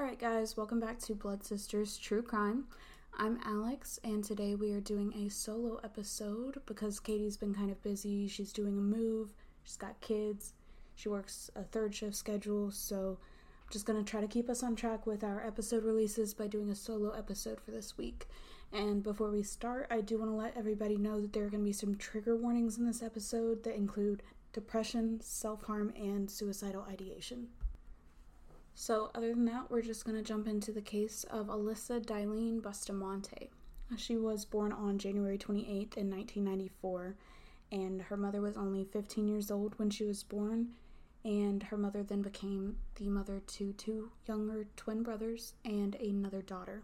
Alright, guys, welcome back to Blood Sisters True Crime. I'm Alex, and today we are doing a solo episode because Katie's been kind of busy. She's doing a move, she's got kids, she works a third shift schedule, so I'm just gonna try to keep us on track with our episode releases by doing a solo episode for this week. And before we start, I do want to let everybody know that there are to be some trigger warnings in this episode that include depression, self harm, and suicidal ideation. So, other than that, we're just going to jump into the case of Alyssa Dailene Bustamante. Uh, she was born on January 28th in 1994, and her mother was only 15 years old when she was born, and her mother then became the mother to two younger twin brothers and another daughter.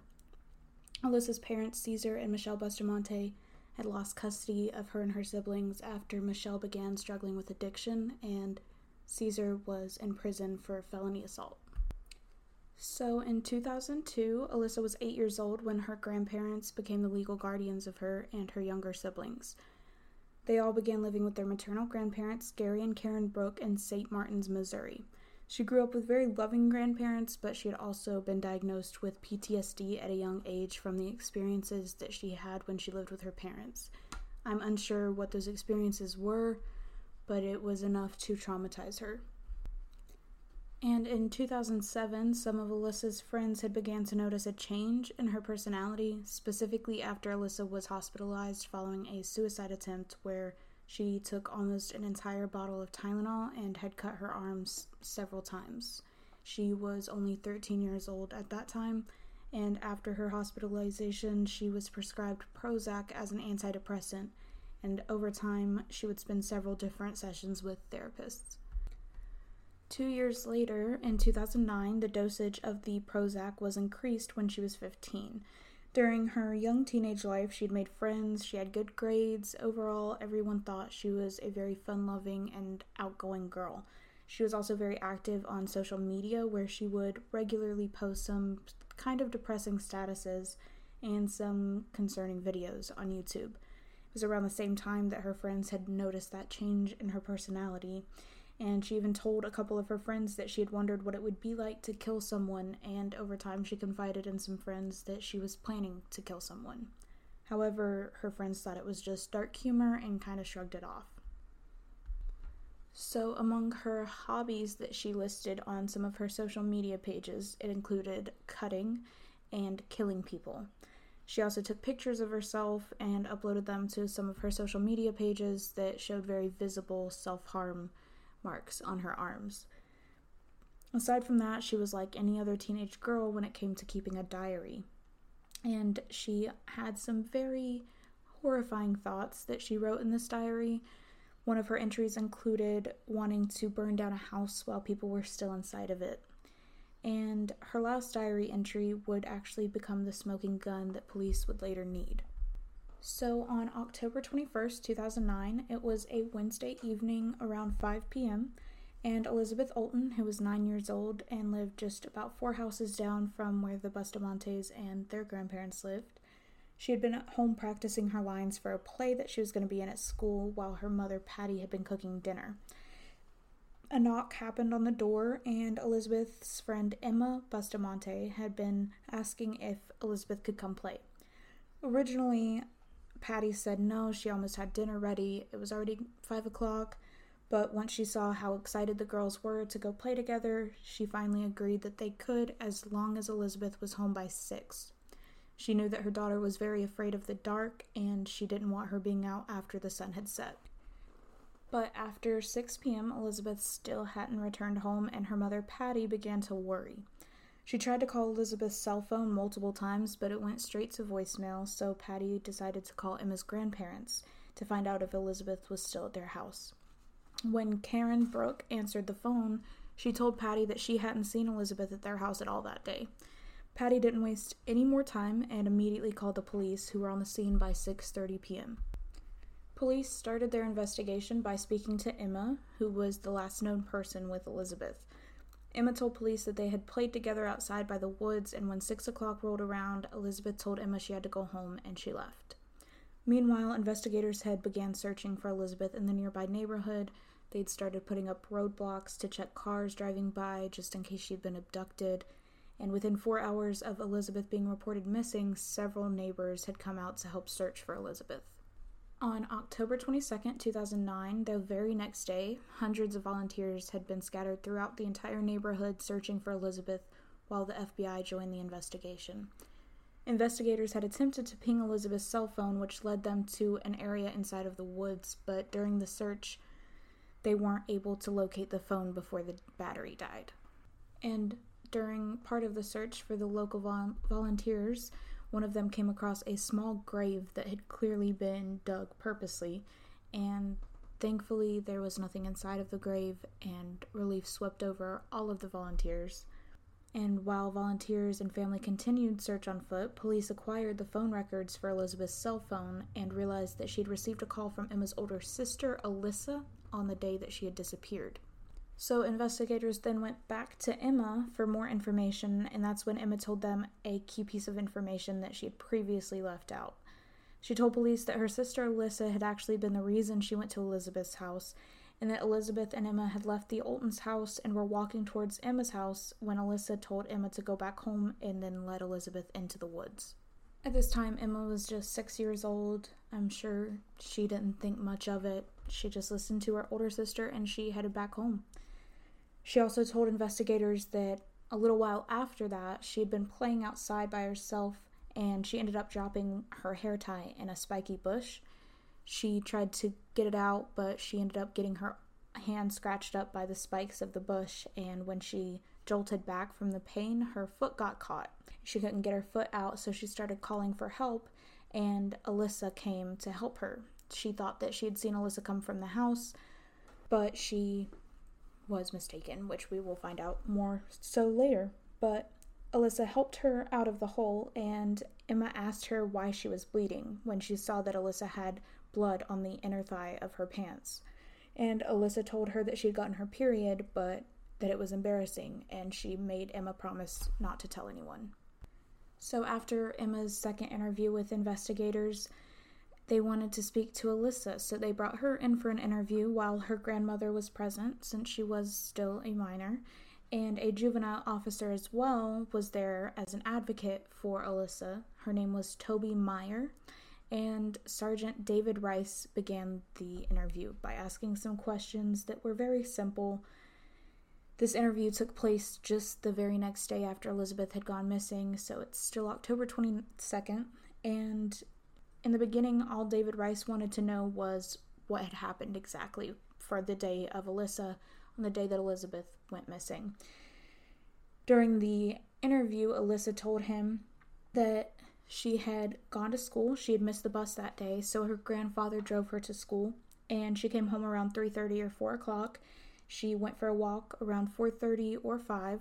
Alyssa's parents, Caesar and Michelle Bustamante, had lost custody of her and her siblings after Michelle began struggling with addiction, and Caesar was in prison for felony assault. So in 2002, Alyssa was eight years old when her grandparents became the legal guardians of her and her younger siblings. They all began living with their maternal grandparents, Gary and Karen Brooke, in St. Martins, Missouri. She grew up with very loving grandparents, but she had also been diagnosed with PTSD at a young age from the experiences that she had when she lived with her parents. I'm unsure what those experiences were, but it was enough to traumatize her. And in 2007, some of Alyssa's friends had began to notice a change in her personality, specifically after Alyssa was hospitalized following a suicide attempt where she took almost an entire bottle of Tylenol and had cut her arms several times. She was only 13 years old at that time, and after her hospitalization, she was prescribed Prozac as an antidepressant, and over time, she would spend several different sessions with therapists. Two years later, in 2009, the dosage of the Prozac was increased when she was 15. During her young teenage life, she'd made friends, she had good grades. Overall, everyone thought she was a very fun loving and outgoing girl. She was also very active on social media, where she would regularly post some kind of depressing statuses and some concerning videos on YouTube. It was around the same time that her friends had noticed that change in her personality and she even told a couple of her friends that she had wondered what it would be like to kill someone, and over time she confided in some friends that she was planning to kill someone. However, her friends thought it was just dark humor and kind of shrugged it off. So, among her hobbies that she listed on some of her social media pages, it included cutting and killing people. She also took pictures of herself and uploaded them to some of her social media pages that showed very visible self harm marks on her arms. Aside from that, she was like any other teenage girl when it came to keeping a diary. And she had some very horrifying thoughts that she wrote in this diary. One of her entries included wanting to burn down a house while people were still inside of it. And her last diary entry would actually become the smoking gun that police would later need. So on October 21st, 2009, it was a Wednesday evening around 5 p.m., and Elizabeth Olten, who was nine years old and lived just about four houses down from where the Bustamantes and their grandparents lived, she had been at home practicing her lines for a play that she was going to be in at school while her mother, Patty, had been cooking dinner. A knock happened on the door, and Elizabeth's friend Emma Bustamante had been asking if Elizabeth could come play. Originally, Patty said no, she almost had dinner ready. It was already five o'clock, but once she saw how excited the girls were to go play together, she finally agreed that they could as long as Elizabeth was home by six. She knew that her daughter was very afraid of the dark and she didn't want her being out after the sun had set. But after 6 p.m., Elizabeth still hadn't returned home, and her mother, Patty, began to worry. She tried to call Elizabeth's cell phone multiple times, but it went straight to voicemail, so Patty decided to call Emma's grandparents to find out if Elizabeth was still at their house. When Karen Brooke answered the phone, she told Patty that she hadn't seen Elizabeth at their house at all that day. Patty didn't waste any more time and immediately called the police, who were on the scene by 6:30 p.m. Police started their investigation by speaking to Emma, who was the last known person with Elizabeth. Emma told police that they had played together outside by the woods, and when six o'clock rolled around, Elizabeth told Emma she had to go home, and she left. Meanwhile, investigators had began searching for Elizabeth in the nearby neighborhood. They'd started putting up roadblocks to check cars driving by just in case she'd been abducted, And within four hours of Elizabeth being reported missing, several neighbors had come out to help search for Elizabeth. On October 22, 2009, the very next day, hundreds of volunteers had been scattered throughout the entire neighborhood searching for Elizabeth while the FBI joined the investigation. Investigators had attempted to ping Elizabeth's cell phone, which led them to an area inside of the woods, but during the search, they weren't able to locate the phone before the battery died. And during part of the search for the local vol- volunteers, one of them came across a small grave that had clearly been dug purposely, and thankfully there was nothing inside of the grave, and relief swept over all of the volunteers. And while volunteers and family continued search on foot, police acquired the phone records for Elizabeth's cell phone and realized that she'd received a call from Emma's older sister, Alyssa, on the day that she had disappeared. So investigators then went back to Emma for more information, and that's when Emma told them a key piece of information that she had previously left out. She told police that her sister Alyssa had actually been the reason she went to Elizabeth's house, and that Elizabeth and Emma had left the Oltens' house and were walking towards Emma's house when Alyssa told Emma to go back home and then led Elizabeth into the woods. At this time, Emma was just six years old. I'm sure she didn't think much of it. She just listened to her older sister and she headed back home. She also told investigators that a little while after that, she had been playing outside by herself and she ended up dropping her hair tie in a spiky bush. She tried to get it out, but she ended up getting her hand scratched up by the spikes of the bush, and when she jolted back from the pain, her foot got caught. She couldn't get her foot out, so she started calling for help, and Alyssa came to help her. She thought that she had seen Alyssa come from the house, but she was mistaken, which we will find out more so later. But Alyssa helped her out of the hole, and Emma asked her why she was bleeding when she saw that Alyssa had blood on the inner thigh of her pants. And Alyssa told her that she had gotten her period, but that it was embarrassing, and she made Emma promise not to tell anyone. So, after Emma's second interview with investigators, they wanted to speak to Alyssa, so they brought her in for an interview while her grandmother was present, since she was still a minor, and a juvenile officer as well was there as an advocate for Alyssa. Her name was Toby Meyer, and Sergeant David Rice began the interview by asking some questions that were very simple. This interview took place just the very next day after Elizabeth had gone missing, so it's still October 22nd. And in the beginning, all David Rice wanted to know was what had happened exactly for the day of Alyssa on the day that Elizabeth went missing. During the interview, Alyssa told him that she had gone to school. She had missed the bus that day, so her grandfather drove her to school, and she came home around 3:30 or 4 o'clock. She went for a walk around 4:30 or 5,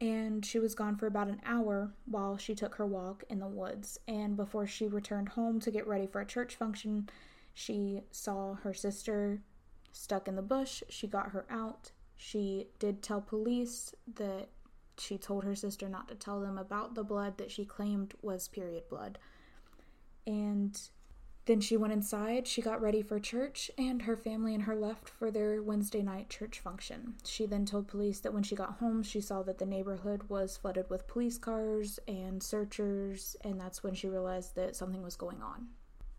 and she was gone for about an hour while she took her walk in the woods. And before she returned home to get ready for a church function, she saw her sister stuck in the bush. She got her out. She did tell police that she told her sister not to tell them about the blood that she claimed was period blood. And then she went inside, she got ready for church, and her family and her left for their Wednesday night church function. She then told police that when she got home, she saw that the neighborhood was flooded with police cars and searchers, and that's when she realized that something was going on.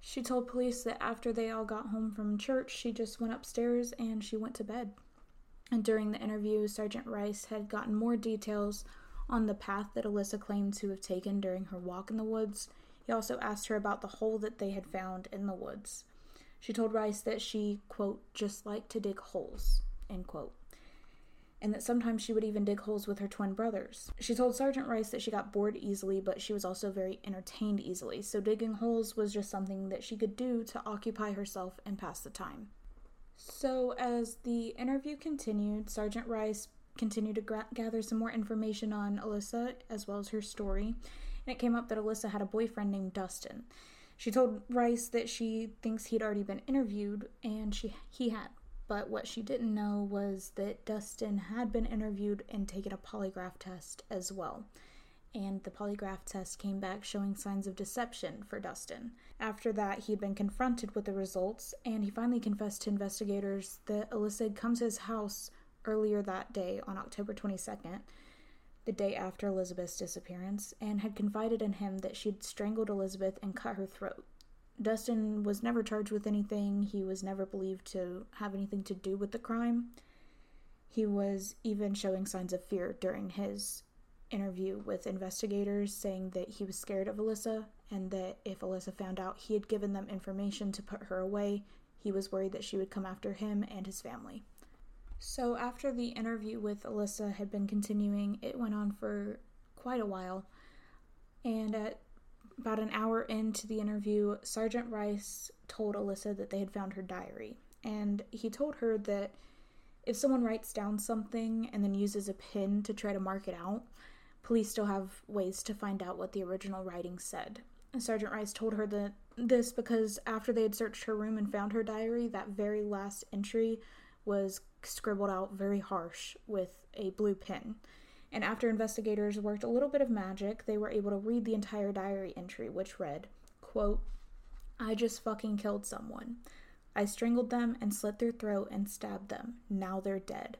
She told police that after they all got home from church, she just went upstairs and she went to bed. And during the interview, Sergeant Rice had gotten more details on the path that Alyssa claimed to have taken during her walk in the woods. He also asked her about the hole that they had found in the woods. She told Rice that she, quote, just liked to dig holes, end quote, and that sometimes she would even dig holes with her twin brothers. She told Sergeant Rice that she got bored easily, but she was also very entertained easily, so digging holes was just something that she could do to occupy herself and pass the time. So, as the interview continued, Sergeant Rice continued to gra- gather some more information on Alyssa as well as her story, and it came up that Alyssa had a boyfriend named Dustin. She told Rice that she thinks he'd already been interviewed, and she he had. But what she didn't know was that Dustin had been interviewed and taken a polygraph test as well and the polygraph test came back showing signs of deception for Dustin. After that, he'd been confronted with the results, and he finally confessed to investigators that Alyssa had come to his house earlier that day on October 22nd. The day after Elizabeth's disappearance and had confided in him that she'd strangled Elizabeth and cut her throat. Dustin was never charged with anything, he was never believed to have anything to do with the crime. He was even showing signs of fear during his interview with investigators, saying that he was scared of Alyssa and that if Alyssa found out he had given them information to put her away, he was worried that she would come after him and his family. So, after the interview with Alyssa had been continuing, it went on for quite a while. And at about an hour into the interview, Sergeant Rice told Alyssa that they had found her diary. And he told her that if someone writes down something and then uses a pin to try to mark it out, police still have ways to find out what the original writing said. And Sergeant Rice told her that this because after they had searched her room and found her diary, that very last entry was scribbled out very harsh with a blue pen. And after investigators worked a little bit of magic, they were able to read the entire diary entry, which read, quote, I just fucking killed someone. I strangled them and slit their throat and stabbed them. Now they're dead.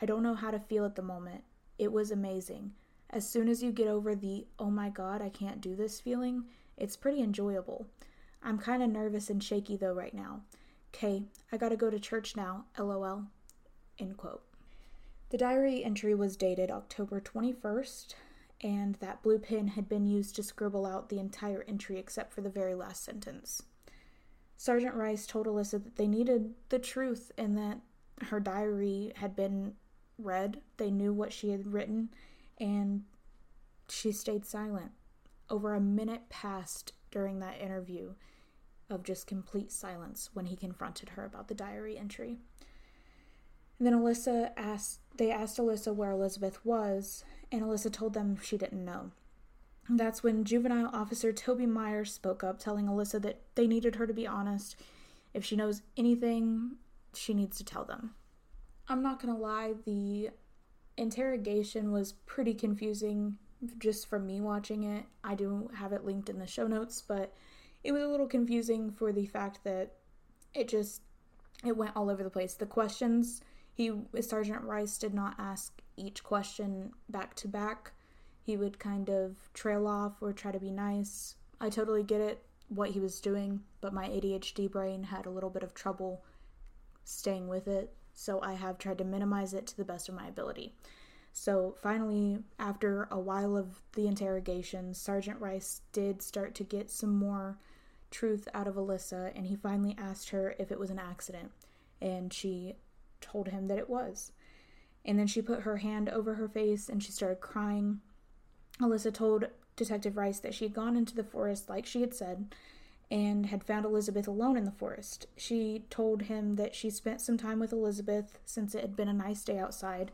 I don't know how to feel at the moment. It was amazing. As soon as you get over the, oh my god, I can't do this feeling, it's pretty enjoyable. I'm kind of nervous and shaky though right now. K, I gotta go to church now, lol. End quote. The diary entry was dated October 21st, and that blue pen had been used to scribble out the entire entry except for the very last sentence. Sergeant Rice told Alyssa that they needed the truth and that her diary had been read. They knew what she had written, and she stayed silent. Over a minute passed during that interview of just complete silence when he confronted her about the diary entry. And then Alyssa asked, they asked Alyssa where Elizabeth was, and Alyssa told them she didn't know. That's when juvenile officer Toby Meyer spoke up, telling Alyssa that they needed her to be honest. If she knows anything, she needs to tell them. I'm not gonna lie, the interrogation was pretty confusing just from me watching it. I do have it linked in the show notes, but it was a little confusing for the fact that it just it went all over the place. The questions he Sergeant Rice did not ask each question back to back. He would kind of trail off or try to be nice. I totally get it what he was doing, but my ADHD brain had a little bit of trouble staying with it, so I have tried to minimize it to the best of my ability. So finally, after a while of the interrogation, Sergeant Rice did start to get some more truth out of Alyssa, and he finally asked her if it was an accident, and she told him that it was. And then she put her hand over her face and she started crying. Alyssa told Detective Rice that she had gone into the forest like she had said and had found Elizabeth alone in the forest. She told him that she spent some time with Elizabeth since it had been a nice day outside,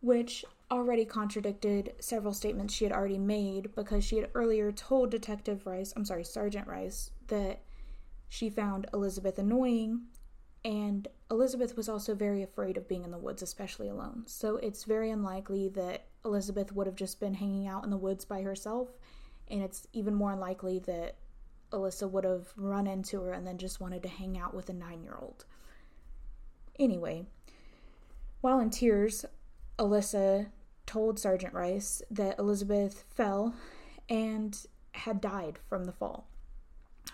which already contradicted several statements she had already made because she had earlier told Detective Rice, I'm sorry, Sergeant Rice, that she found Elizabeth annoying and Elizabeth was also very afraid of being in the woods, especially alone. So it's very unlikely that Elizabeth would have just been hanging out in the woods by herself. And it's even more unlikely that Alyssa would have run into her and then just wanted to hang out with a nine year old. Anyway, while in tears, Alyssa told Sergeant Rice that Elizabeth fell and had died from the fall.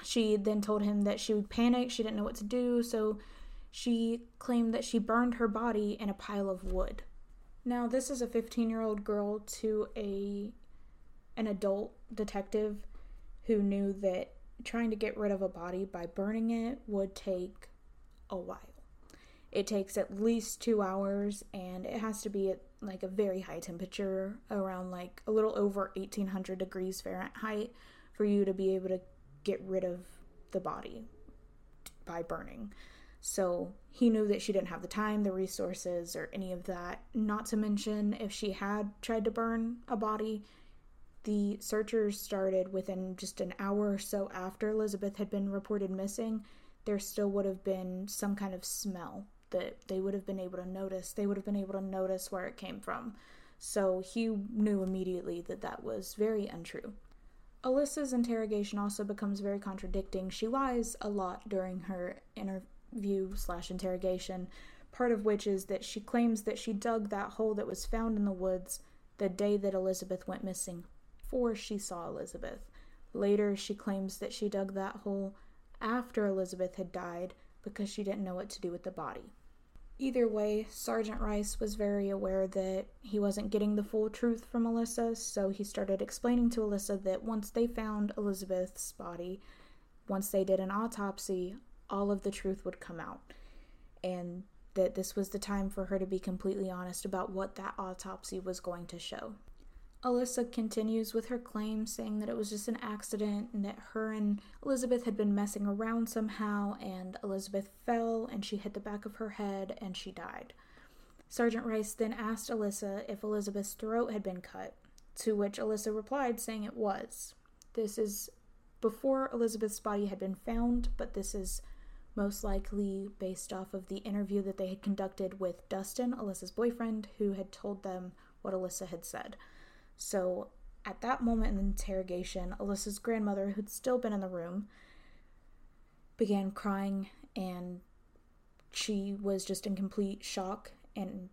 She then told him that she would panic, she didn't know what to do, so she claimed that she burned her body in a pile of wood. Now, this is a 15-year-old girl to a an adult detective who knew that trying to get rid of a body by burning it would take a while. It takes at least 2 hours and it has to be at like a very high temperature around like a little over 1800 degrees Fahrenheit for you to be able to get rid of the body by burning. So he knew that she didn't have the time, the resources, or any of that. Not to mention, if she had tried to burn a body, the searchers started within just an hour or so after Elizabeth had been reported missing. There still would have been some kind of smell that they would have been able to notice. They would have been able to notice where it came from. So he knew immediately that that was very untrue. Alyssa's interrogation also becomes very contradicting. She lies a lot during her interview slash interrogation, part of which is that she claims that she dug that hole that was found in the woods the day that Elizabeth went missing, before she saw Elizabeth. Later, she claims that she dug that hole after Elizabeth had died because she didn't know what to do with the body. Either way, Sergeant Rice was very aware that he wasn't getting the full truth from Alyssa, so he started explaining to Alyssa that once they found Elizabeth's body, once they did an autopsy, all of the truth would come out. And that this was the time for her to be completely honest about what that autopsy was going to show. Alyssa continues with her claim, saying that it was just an accident and that her and Elizabeth had been messing around somehow, and Elizabeth fell and she hit the back of her head and she died. Sergeant Rice then asked Alyssa if Elizabeth's throat had been cut, to which Alyssa replied, saying it was. This is before Elizabeth's body had been found, but this is most likely based off of the interview that they had conducted with Dustin, Alyssa's boyfriend, who had told them what Alyssa had said. So at that moment in the interrogation, Alyssa's grandmother, who'd still been in the room, began crying and she was just in complete shock and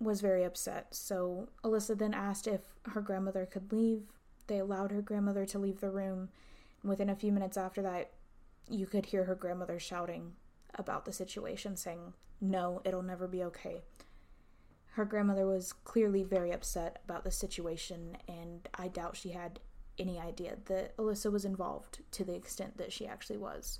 was very upset. So Alyssa then asked if her grandmother could leave. They allowed her grandmother to leave the room. Within a few minutes after that, you could hear her grandmother shouting about the situation, saying, No, it'll never be okay. Her grandmother was clearly very upset about the situation, and I doubt she had any idea that Alyssa was involved to the extent that she actually was.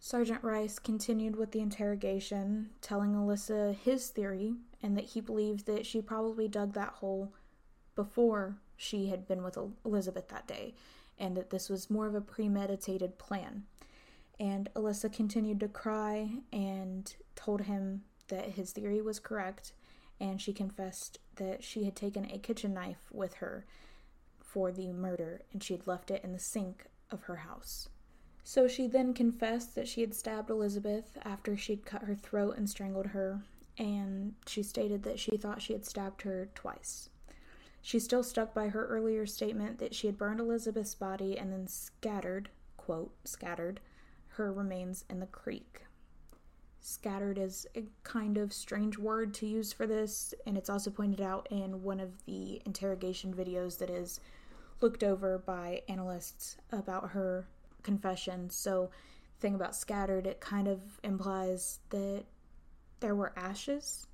Sergeant Rice continued with the interrogation, telling Alyssa his theory and that he believed that she probably dug that hole before she had been with Elizabeth that day, and that this was more of a premeditated plan. And Alyssa continued to cry and told him that his theory was correct and she confessed that she had taken a kitchen knife with her for the murder and she had left it in the sink of her house. So she then confessed that she had stabbed Elizabeth after she'd cut her throat and strangled her, and she stated that she thought she had stabbed her twice. She still stuck by her earlier statement that she had burned Elizabeth's body and then scattered, quote, scattered, her remains in the creek scattered is a kind of strange word to use for this, and it's also pointed out in one of the interrogation videos that is looked over by analysts about her confession. So, thing about scattered, it kind of implies that there were ashes.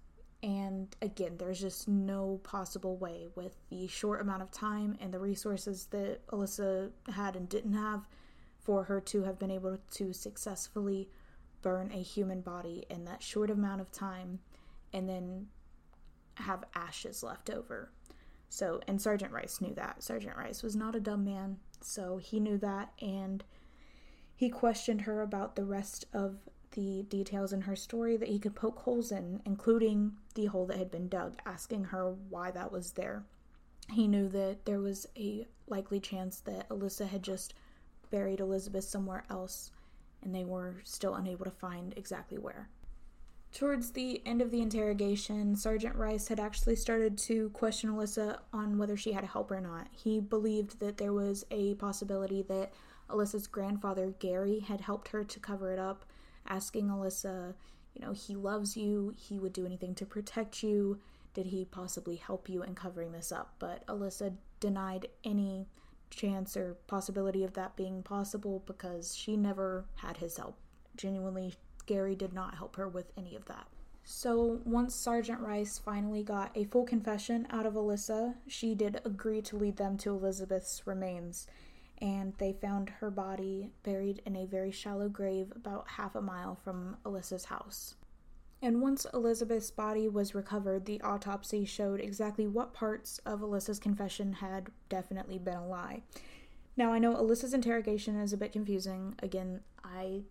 And again, there's just no possible way with the short amount of time and the resources that Alyssa had and didn't have for her to have been able to successfully burn a human body in that short amount of time and then have ashes left over. So, and Sergeant Rice knew that. Sergeant Rice was not a dumb man, so he knew that and he questioned her about the rest of the details in her story that he could poke holes in, including the hole that had been dug, asking her why that was there. He knew that there was a likely chance that Alyssa had just buried Elizabeth somewhere else and they were still unable to find exactly where. Towards the end of the interrogation, Sergeant Rice had actually started to question Alyssa on whether she had help or not. He believed that there was a possibility that Alyssa's grandfather, Gary, had helped her to cover it up, asking Alyssa, you know, he loves you, he would do anything to protect you. Did he possibly help you in covering this up? But Alyssa denied any chance or possibility of that being possible because she never had his help. Genuinely, Gary did not help her with any of that. So, once Sergeant Rice finally got a full confession out of Alyssa, she did agree to lead them to Elizabeth's remains, and they found her body buried in a very shallow grave about half a mile from Alyssa's house. And once Elizabeth's body was recovered, the autopsy showed exactly what parts of Alyssa's confession had definitely been a lie. Now, I know Alyssa's interrogation is a bit confusing. Again, I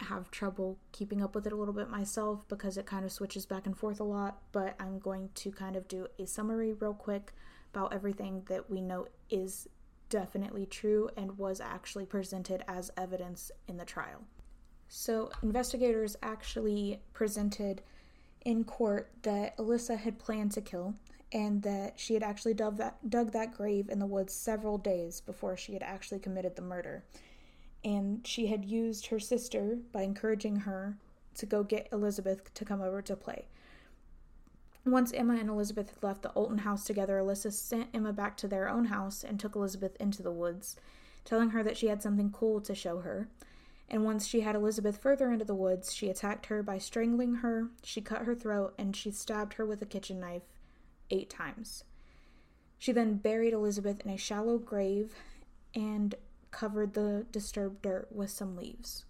have trouble keeping up with it a little bit myself because it kind of switches back and forth a lot, but I'm going to kind of do a summary real quick about everything that we know is definitely true and was actually presented as evidence in the trial. So, investigators actually presented in court that Alyssa had planned to kill and that she had actually dug that, dug that grave in the woods several days before she had actually committed the murder. And she had used her sister by encouraging her to go get Elizabeth to come over to play. Once Emma and Elizabeth had left the Olten house together, Alyssa sent Emma back to their own house and took Elizabeth into the woods, telling her that she had something cool to show her. And once she had Elizabeth further into the woods, she attacked her by strangling her, she cut her throat, and she stabbed her with a kitchen knife eight times. She then buried Elizabeth in a shallow grave and covered the disturbed dirt with some leaves.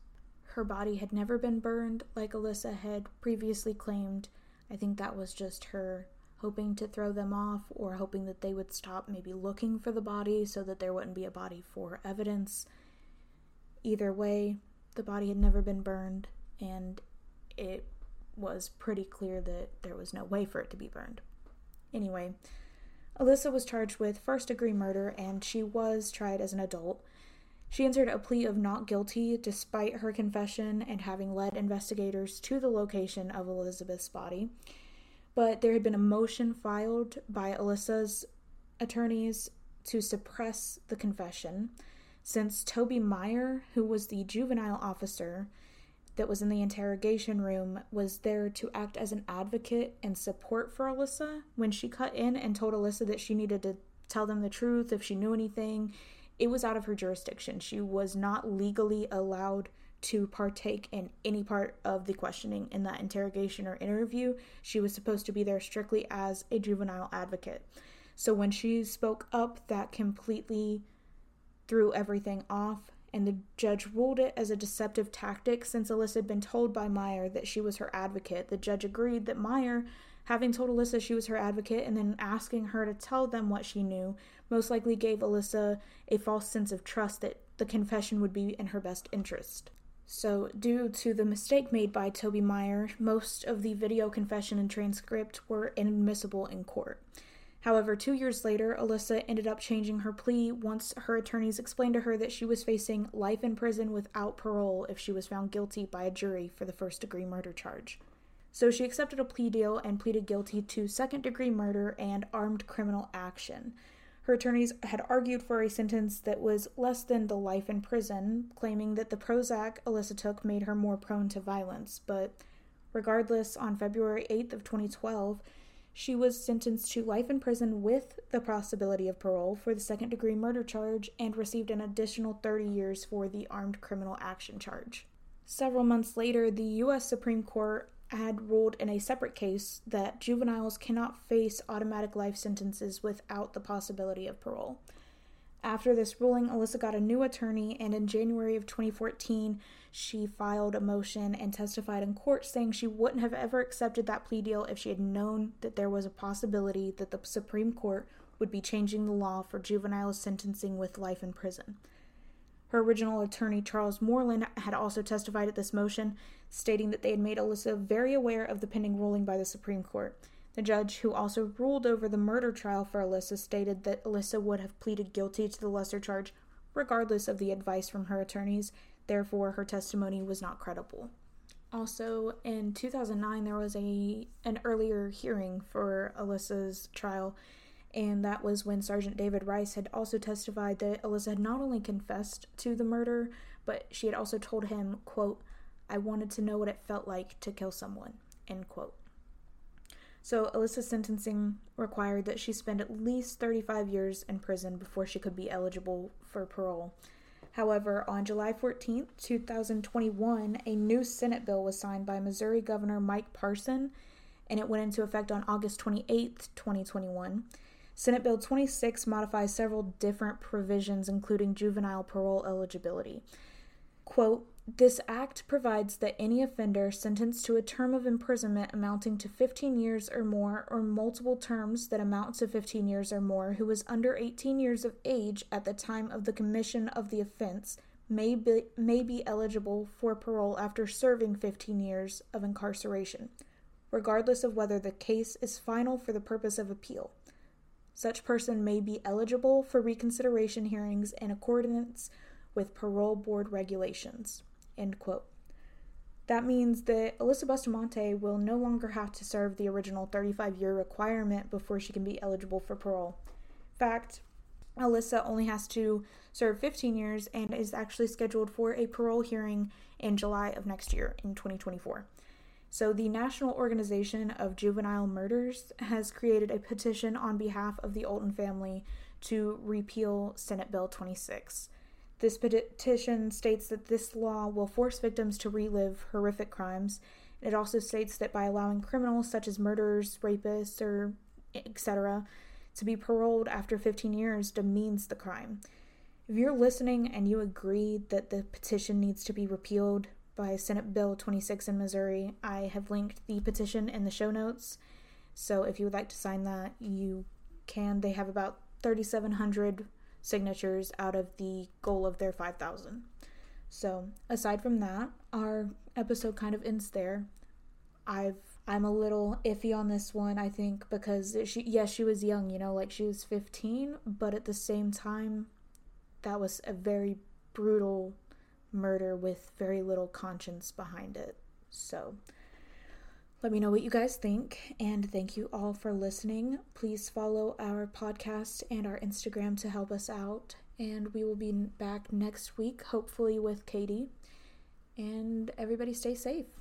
Her body had never been burned like Alyssa had previously claimed I think that was just her hoping to throw them off or hoping that they would stop maybe looking for the body so that there wouldn't be a body for evidence. Either way, the body had never been burned, and it was pretty clear that there was no way for it to be burned. Anyway, Alyssa was charged with first degree murder and she was tried as an adult. She answered a plea of not guilty despite her confession and having led investigators to the location of Elizabeth's body. But there had been a motion filed by Alyssa's attorneys to suppress the confession since Toby Meyer, who was the juvenile officer that was in the interrogation room, was there to act as an advocate and support for Alyssa when she cut in and told Alyssa that she needed to tell them the truth if she knew anything it was out of her jurisdiction. She was not legally allowed to partake in any part of the questioning in that interrogation or interview. She was supposed to be there strictly as a juvenile advocate. So when she spoke up, that completely threw everything off, and the judge ruled it as a deceptive tactic since Alyssa had been told by Meyer that she was her advocate. The judge agreed that Meyer having told Alyssa she was her advocate and then asking her to tell them what she knew most likely gave Alyssa a false sense of trust that the confession would be in her best interest. So, due to the mistake made by Toby Meyer, most of the video confession and transcript were inadmissible in court. However, two years later, Alyssa ended up changing her plea once her attorneys explained to her that she was facing life in prison without parole if she was found guilty by a jury for the first degree murder charge. So she accepted a plea deal and pleaded guilty to second degree murder and armed criminal action. Her attorneys had argued for a sentence that was less than the life in prison, claiming that the Prozac Alyssa took made her more prone to violence. But regardless, on February 8th of 2012, she was sentenced to life in prison with the possibility of parole for the second degree murder charge and received an additional 30 years for the armed criminal action charge. Several months later, the U.S. Supreme Court had ruled in a separate case that juveniles cannot face automatic life sentences without the possibility of parole. After this ruling, Alyssa got a new attorney, and in January of 2014, she filed a motion and testified in court saying she wouldn't have ever accepted that plea deal if she had known that there was a possibility that the Supreme Court would be changing the law for juvenile sentencing with life in prison. Her original attorney, Charles Moreland, had also testified at this motion, stating that they had made Alyssa very aware of the pending ruling by the Supreme Court. The judge, who also ruled over the murder trial for Alyssa, stated that Alyssa would have pleaded guilty to the lesser charge regardless of the advice from her attorneys, therefore, her testimony was not credible. Also, in 2009, there was a an earlier hearing for Alyssa's trial, and that was when Sergeant David Rice had also testified that Alyssa had not only confessed to the murder, but she had also told him, quote, I wanted to know what it felt like to kill someone, end quote. So Alyssa's sentencing required that she spend at least 35 years in prison before she could be eligible for parole. However, on July 14, 2021, a new Senate bill was signed by Missouri Governor Mike Parson, and it went into effect on August 28, 2021. Senate Bill 26 modifies several different provisions, including juvenile parole eligibility. Quote, this act provides that any offender sentenced to a term of imprisonment amounting to 15 years or more, or multiple terms that amount to 15 years or more, who is under 18 years of age at the time of the commission of the offense, may be, may be eligible for parole after serving 15 years of incarceration, regardless of whether the case is final for the purpose of appeal. Such person may be eligible for reconsideration hearings in accordance with parole board regulations. End quote. That means that Alyssa Bustamante will no longer have to serve the original 35 year requirement before she can be eligible for parole. In fact, Alyssa only has to serve 15 years and is actually scheduled for a parole hearing in July of next year in 2024. So, the National Organization of Juvenile Murders has created a petition on behalf of the Olten family to repeal Senate Bill 26. This petition states that this law will force victims to relive horrific crimes. It also states that by allowing criminals such as murderers, rapists, or etc., to be paroled after 15 years demeans the crime. If you're listening and you agree that the petition needs to be repealed, by Senate Bill 26 in Missouri. I have linked the petition in the show notes. So if you would like to sign that, you can. They have about 3,700 signatures out of the goal of their 5,000. So aside from that, our episode kind of ends there. I've I'm a little iffy on this one, I think, because she yes, she was young, you know, like she was 15, but at the same time that was a very brutal murder with very little conscience behind it. So, let me know what you guys think, and thank you all for listening. Please follow our podcast and our Instagram to help us out, and we will be back next week, hopefully with Katie. And everybody stay safe.